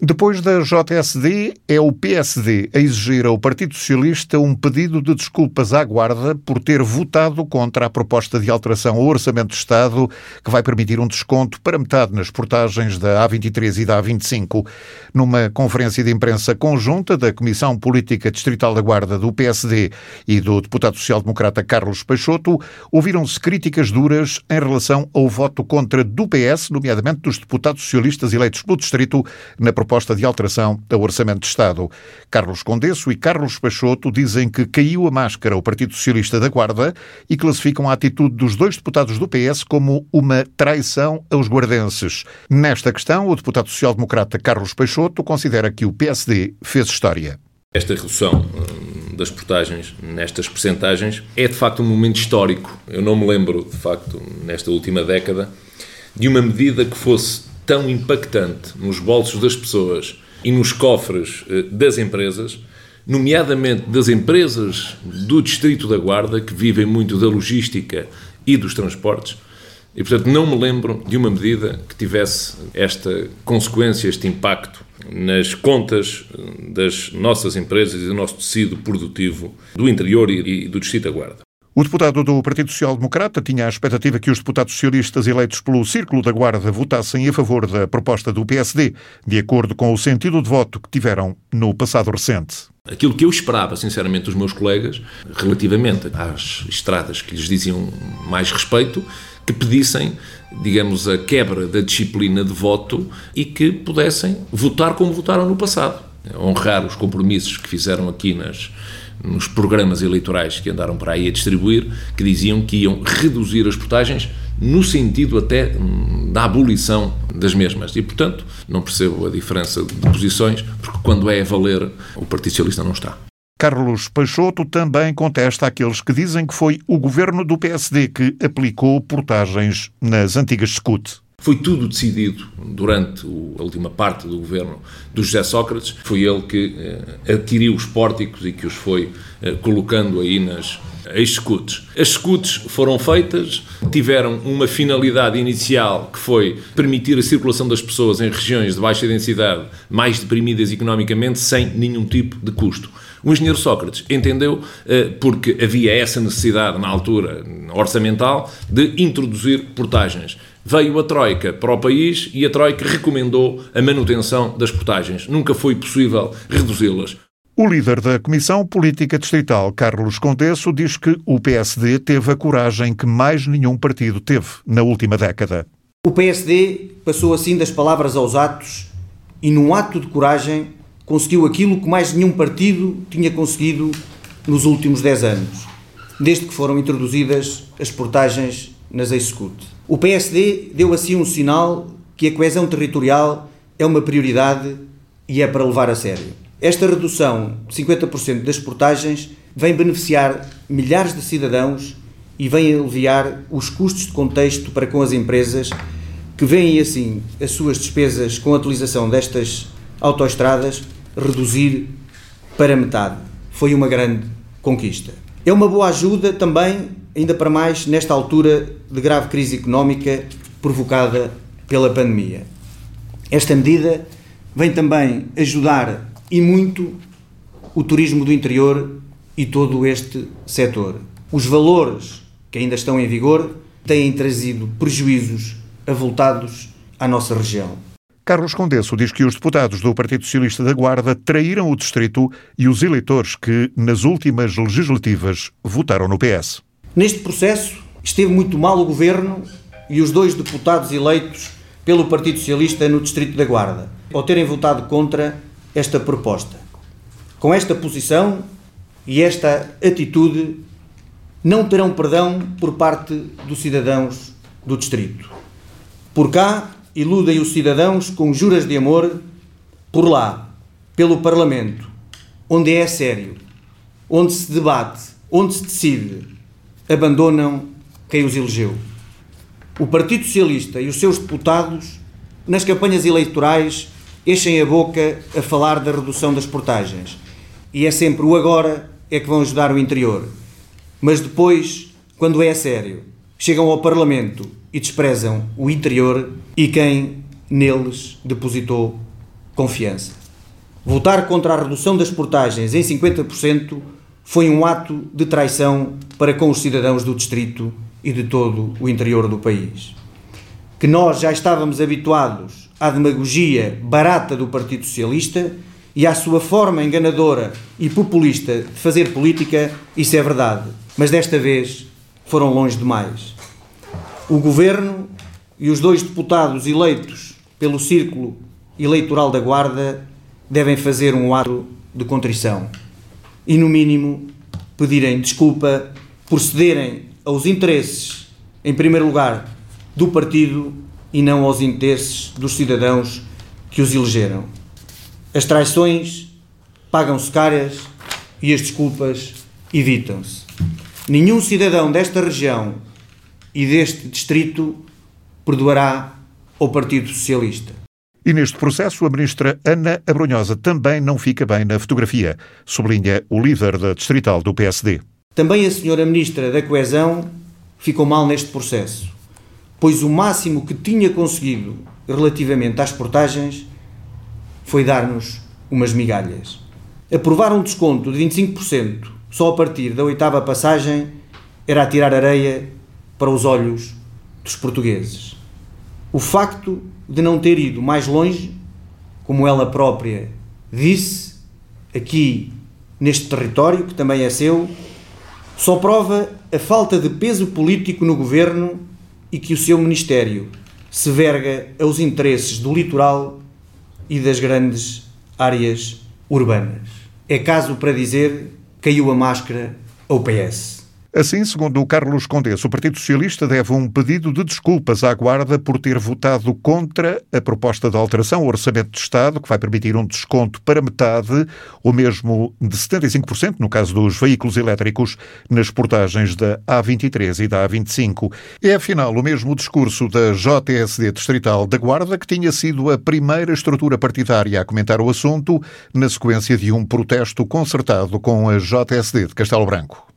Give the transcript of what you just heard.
Depois da JSD, é o PSD a exigir ao Partido Socialista um pedido de desculpas à Guarda por ter votado contra a proposta de alteração ao Orçamento de Estado que vai permitir um desconto para metade nas portagens da A23 e da A25. Numa conferência de imprensa conjunta da Comissão Política Distrital da Guarda do PSD e do deputado social-democrata Carlos Peixoto, ouviram-se críticas duras em relação ao voto contra do PS, nomeadamente dos deputados socialistas eleitos pelo Distrito, na proposta proposta de alteração ao Orçamento de Estado. Carlos Condesso e Carlos Peixoto dizem que caiu a máscara ao Partido Socialista da Guarda e classificam a atitude dos dois deputados do PS como uma traição aos guardenses. Nesta questão, o deputado social-democrata Carlos Peixoto considera que o PSD fez história. Esta redução hum, das portagens nestas percentagens é de facto um momento histórico. Eu não me lembro, de facto, nesta última década, de uma medida que fosse tão impactante nos bolsos das pessoas e nos cofres eh, das empresas, nomeadamente das empresas do Distrito da Guarda, que vivem muito da logística e dos transportes. E, portanto, não me lembro de uma medida que tivesse esta consequência, este impacto nas contas eh, das nossas empresas e do nosso tecido produtivo do interior e do Distrito da Guarda. O deputado do Partido Social Democrata tinha a expectativa que os deputados socialistas eleitos pelo Círculo da Guarda votassem a favor da proposta do PSD, de acordo com o sentido de voto que tiveram no passado recente. Aquilo que eu esperava, sinceramente, dos meus colegas, relativamente às estradas que lhes diziam mais respeito, que pedissem, digamos, a quebra da disciplina de voto e que pudessem votar como votaram no passado. Honrar os compromissos que fizeram aqui nas, nos programas eleitorais que andaram para aí a distribuir, que diziam que iam reduzir as portagens no sentido até hum, da abolição das mesmas. E, portanto, não percebo a diferença de posições, porque quando é a valer, o Partido Socialista não está. Carlos Peixoto também contesta aqueles que dizem que foi o governo do PSD que aplicou portagens nas antigas SCUT. Foi tudo decidido durante a última parte do governo do José Sócrates. Foi ele que eh, adquiriu os pórticos e que os foi eh, colocando aí nas escutes. As escutes foram feitas, tiveram uma finalidade inicial que foi permitir a circulação das pessoas em regiões de baixa densidade, mais deprimidas economicamente, sem nenhum tipo de custo. O engenheiro Sócrates entendeu, eh, porque havia essa necessidade na altura orçamental, de introduzir portagens veio a Troika para o país e a Troika recomendou a manutenção das portagens. Nunca foi possível reduzi-las. O líder da Comissão Política Distrital, Carlos Condesso, diz que o PSD teve a coragem que mais nenhum partido teve na última década. O PSD passou assim das palavras aos atos e, num ato de coragem, conseguiu aquilo que mais nenhum partido tinha conseguido nos últimos 10 anos, desde que foram introduzidas as portagens nas Execute. O PSD deu assim um sinal que a coesão territorial é uma prioridade e é para levar a sério. Esta redução de 50% das portagens vem beneficiar milhares de cidadãos e vem aliviar os custos de contexto para com as empresas que veem assim as suas despesas com a utilização destas autoestradas reduzir para metade. Foi uma grande conquista. É uma boa ajuda também ainda para mais nesta altura de grave crise económica provocada pela pandemia. Esta medida vem também ajudar e muito o turismo do interior e todo este setor. Os valores que ainda estão em vigor têm trazido prejuízos avultados à nossa região. Carlos Condesso diz que os deputados do Partido Socialista da Guarda traíram o distrito e os eleitores que, nas últimas legislativas, votaram no PS. Neste processo esteve muito mal o governo e os dois deputados eleitos pelo Partido Socialista no Distrito da Guarda, ao terem votado contra esta proposta. Com esta posição e esta atitude, não terão perdão por parte dos cidadãos do Distrito. Por cá, iludem os cidadãos com juras de amor, por lá, pelo Parlamento, onde é sério, onde se debate, onde se decide abandonam quem os elegeu. O Partido Socialista e os seus deputados, nas campanhas eleitorais, enchem a boca a falar da redução das portagens. E é sempre o agora é que vão ajudar o interior. Mas depois, quando é a sério, chegam ao Parlamento e desprezam o interior e quem neles depositou confiança. Votar contra a redução das portagens em 50% foi um ato de traição para com os cidadãos do Distrito e de todo o interior do país. Que nós já estávamos habituados à demagogia barata do Partido Socialista e à sua forma enganadora e populista de fazer política, isso é verdade. Mas desta vez foram longe demais. O governo e os dois deputados eleitos pelo Círculo Eleitoral da Guarda devem fazer um ato de contrição e, no mínimo, pedirem desculpa por cederem aos interesses, em primeiro lugar, do partido e não aos interesses dos cidadãos que os elegeram. As traições pagam-se caras e as desculpas evitam-se. Nenhum cidadão desta região e deste distrito perdoará ao Partido Socialista. E neste processo, a ministra Ana Abrunhosa também não fica bem na fotografia, sublinha o líder da distrital do PSD. Também a senhora ministra da Coesão ficou mal neste processo, pois o máximo que tinha conseguido relativamente às portagens foi dar-nos umas migalhas. Aprovar um desconto de 25% só a partir da oitava passagem era atirar areia para os olhos dos portugueses. O facto de não ter ido mais longe, como ela própria disse, aqui neste território, que também é seu, só prova a falta de peso político no governo e que o seu ministério se verga aos interesses do litoral e das grandes áreas urbanas. É caso para dizer caiu a máscara ao PS. Assim, segundo o Carlos Condes, o Partido Socialista deve um pedido de desculpas à Guarda por ter votado contra a proposta de alteração ao Orçamento de Estado, que vai permitir um desconto para metade, ou mesmo de 75%, no caso dos veículos elétricos, nas portagens da A23 e da A25. É, afinal, o mesmo discurso da JSD Distrital da Guarda, que tinha sido a primeira estrutura partidária a comentar o assunto, na sequência de um protesto concertado com a JSD de Castelo Branco.